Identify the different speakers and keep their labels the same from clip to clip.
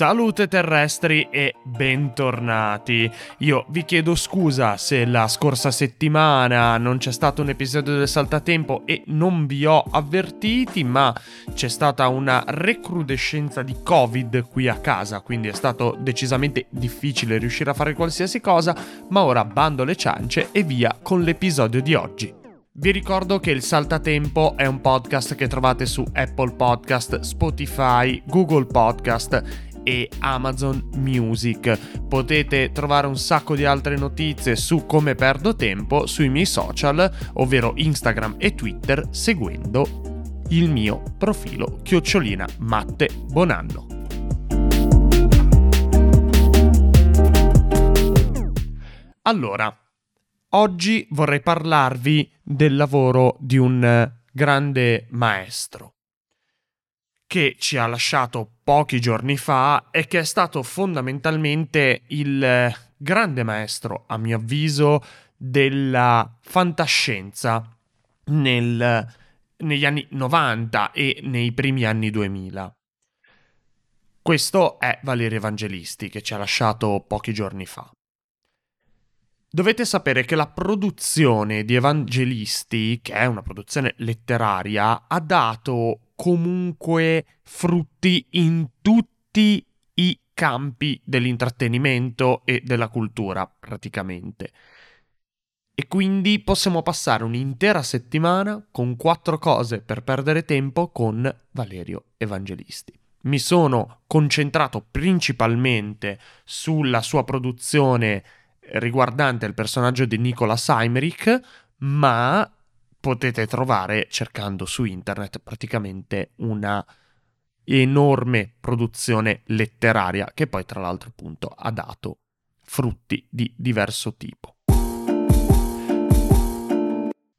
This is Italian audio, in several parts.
Speaker 1: Salute terrestri e bentornati. Io vi chiedo scusa se la scorsa settimana non c'è stato un episodio del Saltatempo e non vi ho avvertiti, ma c'è stata una recrudescenza di Covid qui a casa, quindi è stato decisamente difficile riuscire a fare qualsiasi cosa, ma ora bando le ciance e via con l'episodio di oggi. Vi ricordo che il Saltatempo è un podcast che trovate su Apple Podcast, Spotify, Google Podcast e Amazon Music. Potete trovare un sacco di altre notizie su come perdo tempo sui miei social, ovvero Instagram e Twitter, seguendo il mio profilo chiocciolina Matte Bonanno. Allora, oggi vorrei parlarvi del lavoro di un grande maestro che ci ha lasciato pochi giorni fa e che è stato fondamentalmente il grande maestro, a mio avviso, della fantascienza nel, negli anni 90 e nei primi anni 2000. Questo è Valerio Evangelisti che ci ha lasciato pochi giorni fa. Dovete sapere che la produzione di Evangelisti, che è una produzione letteraria, ha dato comunque frutti in tutti i campi dell'intrattenimento e della cultura, praticamente. E quindi possiamo passare un'intera settimana con quattro cose per perdere tempo con Valerio Evangelisti. Mi sono concentrato principalmente sulla sua produzione riguardante il personaggio di Nicolas Heimrich, ma potete trovare cercando su internet praticamente una enorme produzione letteraria che poi tra l'altro appunto ha dato frutti di diverso tipo.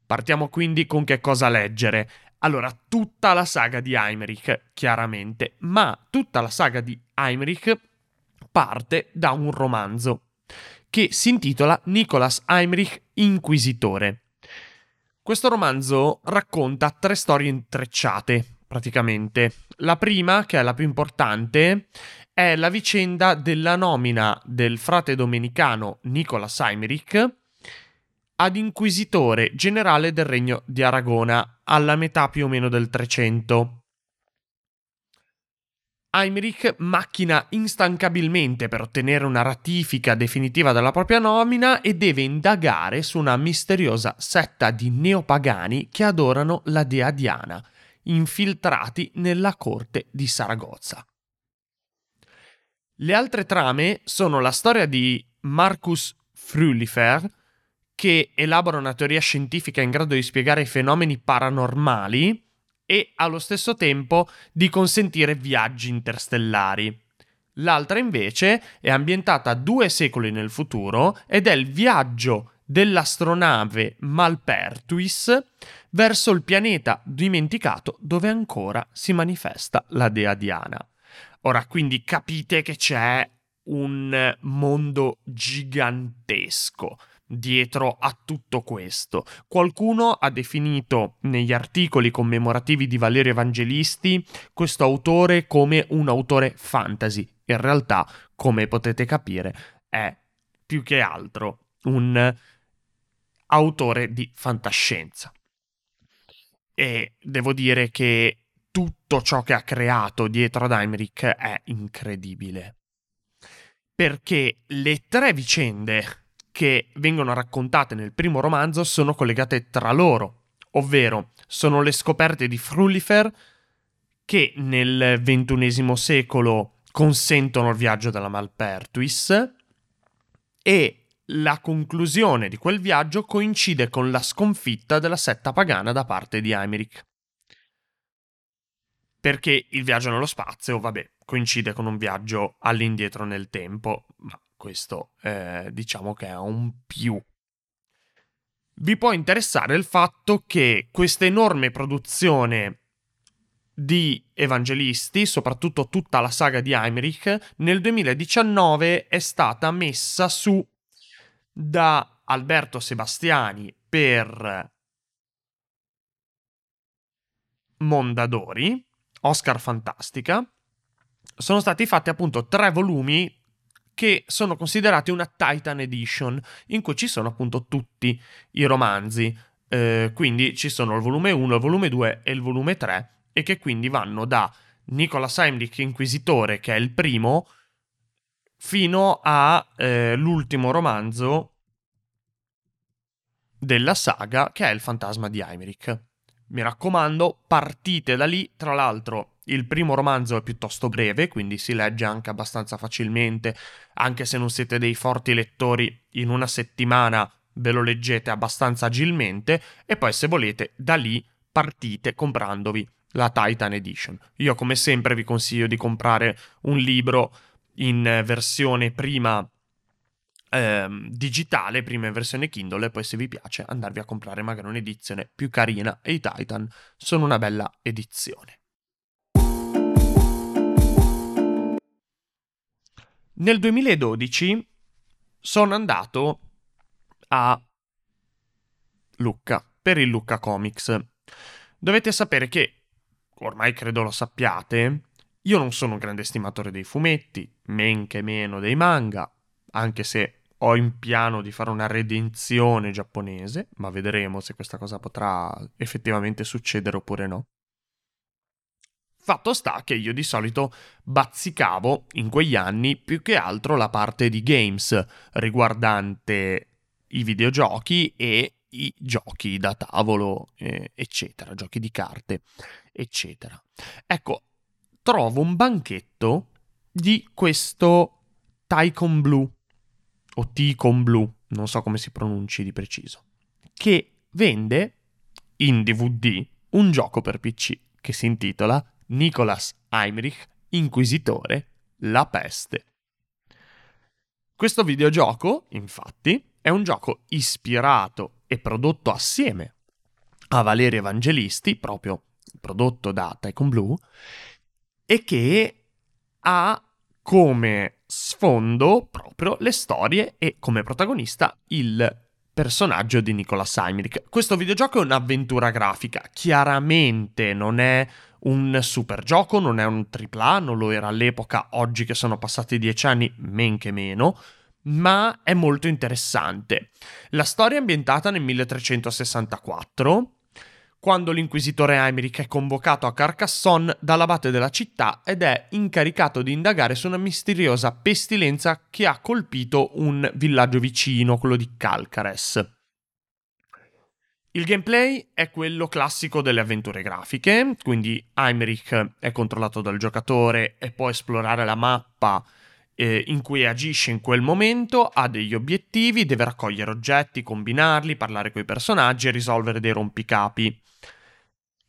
Speaker 1: Partiamo quindi con che cosa leggere. Allora, tutta la saga di Heinrich, chiaramente, ma tutta la saga di Heinrich parte da un romanzo che si intitola Nicolas Heinrich Inquisitore. Questo romanzo racconta tre storie intrecciate, praticamente. La prima, che è la più importante, è la vicenda della nomina del frate domenicano Nicola Heinrich ad inquisitore generale del regno di Aragona alla metà più o meno del 300. Heinrich macchina instancabilmente per ottenere una ratifica definitiva della propria nomina e deve indagare su una misteriosa setta di neopagani che adorano la dea Diana, infiltrati nella corte di Saragozza. Le altre trame sono la storia di Marcus Frülifer, che elabora una teoria scientifica in grado di spiegare i fenomeni paranormali, e allo stesso tempo di consentire viaggi interstellari. L'altra invece è ambientata due secoli nel futuro ed è il viaggio dell'astronave Malpertuis verso il pianeta dimenticato dove ancora si manifesta la dea Diana. Ora quindi capite che c'è un mondo gigantesco dietro a tutto questo. Qualcuno ha definito negli articoli commemorativi di Valerio Evangelisti questo autore come un autore fantasy. In realtà, come potete capire, è più che altro un autore di fantascienza. E devo dire che tutto ciò che ha creato dietro ad Heinrich è incredibile. Perché le tre vicende che vengono raccontate nel primo romanzo sono collegate tra loro, ovvero sono le scoperte di Frullifer che nel XXI secolo consentono il viaggio della Malpertuis e la conclusione di quel viaggio coincide con la sconfitta della setta pagana da parte di Emmerich. Perché il viaggio nello spazio, vabbè, coincide con un viaggio all'indietro nel tempo, ma questo eh, diciamo che è un più. Vi può interessare il fatto che questa enorme produzione di evangelisti, soprattutto tutta la saga di Heinrich, nel 2019 è stata messa su da Alberto Sebastiani per Mondadori, Oscar Fantastica, sono stati fatti appunto tre volumi che sono considerati una Titan Edition, in cui ci sono appunto tutti i romanzi. Eh, quindi ci sono il volume 1, il volume 2 e il volume 3, e che quindi vanno da Nicolas Heimlich Inquisitore, che è il primo, fino all'ultimo eh, romanzo della saga, che è il fantasma di Heimlich. Mi raccomando, partite da lì, tra l'altro il primo romanzo è piuttosto breve, quindi si legge anche abbastanza facilmente, anche se non siete dei forti lettori, in una settimana ve lo leggete abbastanza agilmente. E poi se volete da lì partite comprandovi la Titan Edition. Io come sempre vi consiglio di comprare un libro in versione prima ehm, digitale, prima in versione Kindle e poi se vi piace andarvi a comprare magari un'edizione più carina e i Titan sono una bella edizione. Nel 2012 sono andato a Lucca per il Lucca Comics. Dovete sapere che, ormai credo lo sappiate, io non sono un grande estimatore dei fumetti, men che meno dei manga, anche se ho in piano di fare una redenzione giapponese, ma vedremo se questa cosa potrà effettivamente succedere oppure no. Fatto sta che io di solito bazzicavo in quegli anni più che altro la parte di games riguardante i videogiochi e i giochi da tavolo, eh, eccetera, giochi di carte, eccetera. Ecco, trovo un banchetto di questo Tycoon Blue o Tycoon Blue, non so come si pronunci di preciso, che vende in DVD un gioco per PC che si intitola Nicolas Heinrich, Inquisitore, La peste. Questo videogioco, infatti, è un gioco ispirato e prodotto assieme a Valerio Evangelisti, proprio prodotto da Tycoon Blue, e che ha come sfondo proprio le storie e come protagonista il personaggio di Nicolas Heinrich. Questo videogioco è un'avventura grafica, chiaramente non è un super gioco, non è un AAA, non lo era all'epoca, oggi che sono passati dieci anni, men che meno, ma è molto interessante. La storia è ambientata nel 1364, quando l'inquisitore Emmerich è convocato a Carcassonne dall'abate della città ed è incaricato di indagare su una misteriosa pestilenza che ha colpito un villaggio vicino, quello di Calcares. Il gameplay è quello classico delle avventure grafiche, quindi Heinrich è controllato dal giocatore e può esplorare la mappa eh, in cui agisce in quel momento, ha degli obiettivi, deve raccogliere oggetti, combinarli, parlare con i personaggi e risolvere dei rompicapi.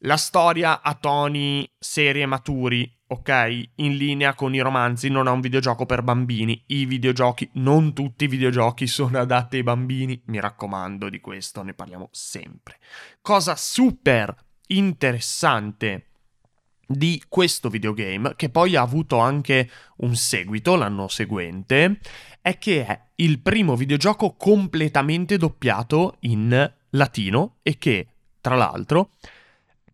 Speaker 1: La storia ha toni seri e maturi, ok? In linea con i romanzi, non è un videogioco per bambini. I videogiochi, non tutti i videogiochi sono adatti ai bambini, mi raccomando di questo, ne parliamo sempre. Cosa super interessante di questo videogame, che poi ha avuto anche un seguito l'anno seguente, è che è il primo videogioco completamente doppiato in latino e che, tra l'altro,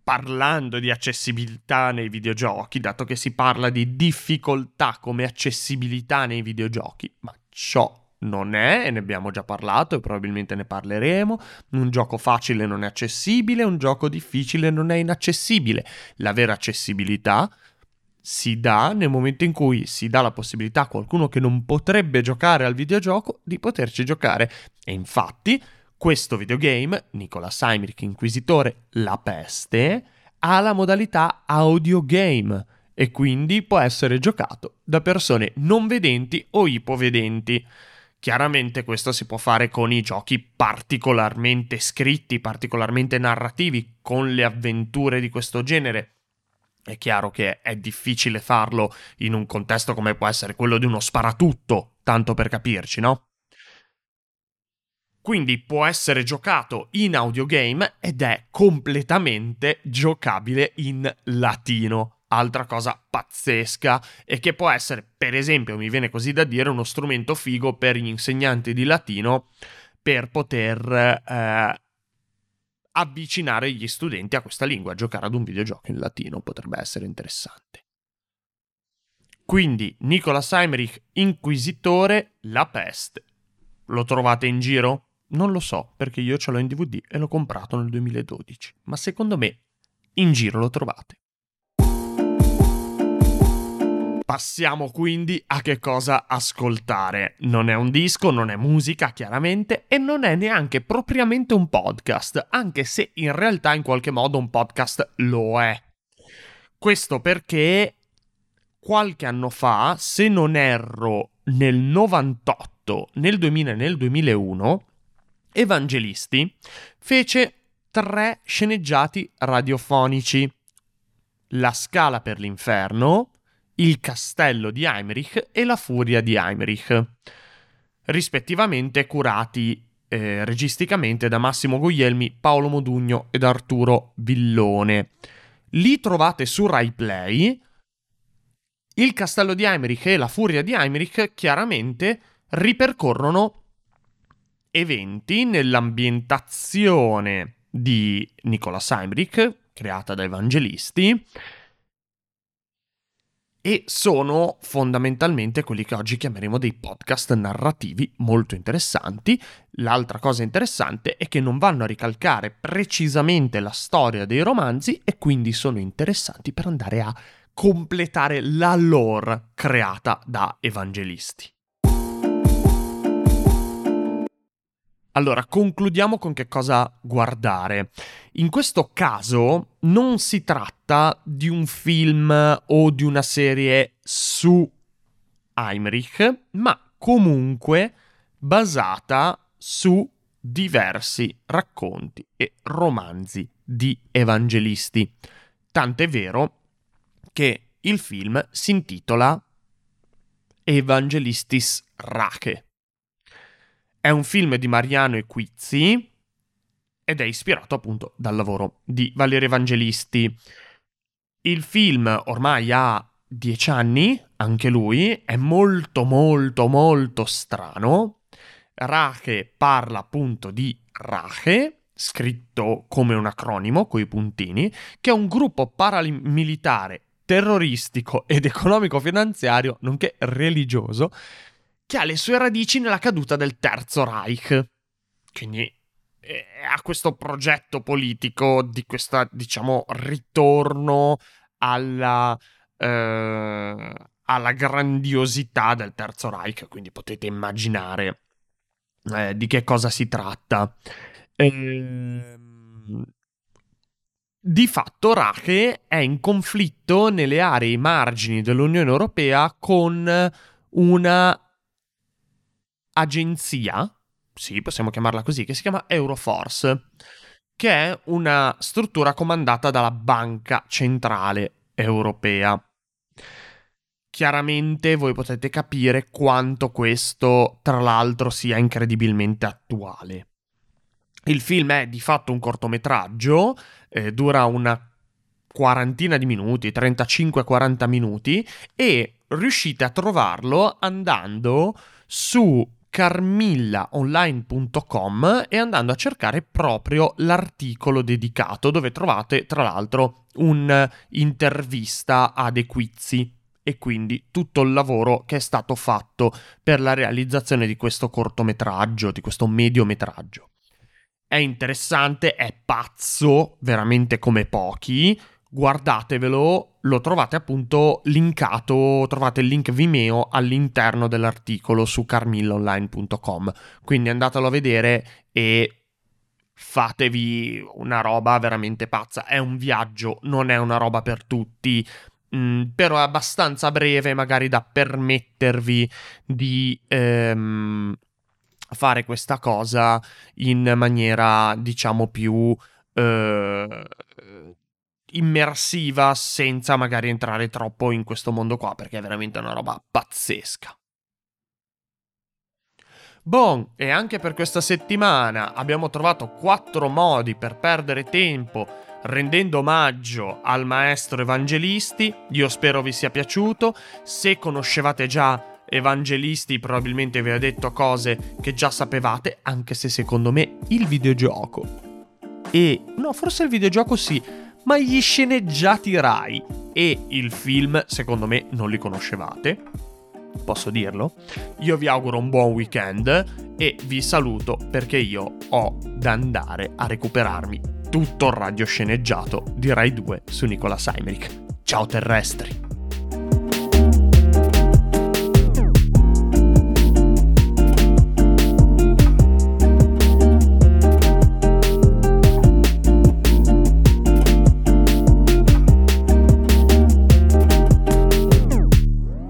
Speaker 1: parlando di accessibilità nei videogiochi, dato che si parla di difficoltà come accessibilità nei videogiochi, ma ciò non è, e ne abbiamo già parlato e probabilmente ne parleremo, un gioco facile non è accessibile, un gioco difficile non è inaccessibile. La vera accessibilità si dà nel momento in cui si dà la possibilità a qualcuno che non potrebbe giocare al videogioco di poterci giocare. E infatti questo videogame, Nicolas Heinrich Inquisitore, La Peste, ha la modalità audio game e quindi può essere giocato da persone non vedenti o ipovedenti. Chiaramente questo si può fare con i giochi particolarmente scritti, particolarmente narrativi, con le avventure di questo genere. È chiaro che è difficile farlo in un contesto come può essere quello di uno sparatutto, tanto per capirci, no? Quindi può essere giocato in audiogame ed è completamente giocabile in latino. Altra cosa pazzesca e che può essere, per esempio, mi viene così da dire, uno strumento figo per gli insegnanti di latino per poter eh, avvicinare gli studenti a questa lingua. Giocare ad un videogioco in latino potrebbe essere interessante. Quindi Nicolas Heinrich, Inquisitore, La Peste. Lo trovate in giro? Non lo so, perché io ce l'ho in DVD e l'ho comprato nel 2012. Ma secondo me in giro lo trovate. Passiamo quindi a che cosa ascoltare. Non è un disco, non è musica, chiaramente, e non è neanche propriamente un podcast, anche se in realtà in qualche modo un podcast lo è. Questo perché qualche anno fa, se non erro nel 98, nel 2000 e nel 2001, Evangelisti fece tre sceneggiati radiofonici. La scala per l'inferno, il castello di Heinrich e la furia di Heinrich, rispettivamente curati eh, registicamente da Massimo Guglielmi, Paolo Modugno ed Arturo Villone. Li trovate su Rai Play. Il castello di Heinrich e la furia di Heinrich chiaramente ripercorrono eventi nell'ambientazione di Nicolas Heinrich, creata da evangelisti, e sono fondamentalmente quelli che oggi chiameremo dei podcast narrativi molto interessanti. L'altra cosa interessante è che non vanno a ricalcare precisamente la storia dei romanzi e quindi sono interessanti per andare a completare la lore creata da evangelisti. Allora, concludiamo con che cosa guardare. In questo caso non si tratta di un film o di una serie su Heinrich, ma comunque basata su diversi racconti e romanzi di evangelisti. Tant'è vero che il film si intitola Evangelistis Rache è un film di Mariano Equizzi ed è ispirato appunto dal lavoro di Valerio Evangelisti. Il film ormai ha dieci anni, anche lui, è molto molto molto strano. Rache parla appunto di Rache, scritto come un acronimo, coi puntini, che è un gruppo paramilitare terroristico ed economico-finanziario, nonché religioso, che ha le sue radici nella caduta del Terzo Reich. Quindi eh, ha questo progetto politico di questo, diciamo, ritorno alla, eh, alla grandiosità del Terzo Reich, quindi potete immaginare eh, di che cosa si tratta. Ehm, di fatto Rache è in conflitto nelle aree margini dell'Unione Europea con una agenzia, sì, possiamo chiamarla così, che si chiama Euroforce, che è una struttura comandata dalla Banca Centrale Europea. Chiaramente voi potete capire quanto questo, tra l'altro, sia incredibilmente attuale. Il film è di fatto un cortometraggio, eh, dura una quarantina di minuti, 35-40 minuti, e riuscite a trovarlo andando su carmillaonline.com e andando a cercare proprio l'articolo dedicato dove trovate tra l'altro un'intervista ad Equizi e quindi tutto il lavoro che è stato fatto per la realizzazione di questo cortometraggio, di questo mediometraggio. È interessante, è pazzo, veramente come pochi, guardatevelo, lo trovate appunto linkato, trovate il link Vimeo all'interno dell'articolo su carmillaonline.com, quindi andatelo a vedere e fatevi una roba veramente pazza, è un viaggio, non è una roba per tutti, mm, però è abbastanza breve magari da permettervi di ehm, fare questa cosa in maniera diciamo più... Eh, immersiva senza magari entrare troppo in questo mondo qua perché è veramente una roba pazzesca. Bon, e anche per questa settimana abbiamo trovato quattro modi per perdere tempo rendendo omaggio al maestro Evangelisti. Io spero vi sia piaciuto. Se conoscevate già Evangelisti, probabilmente vi ha detto cose che già sapevate, anche se secondo me il videogioco. E no, forse il videogioco sì ma gli sceneggiati Rai e il film, secondo me, non li conoscevate. Posso dirlo? Io vi auguro un buon weekend e vi saluto perché io ho da andare a recuperarmi tutto il radio sceneggiato di Rai 2 su Nicola Seimerick. Ciao terrestri!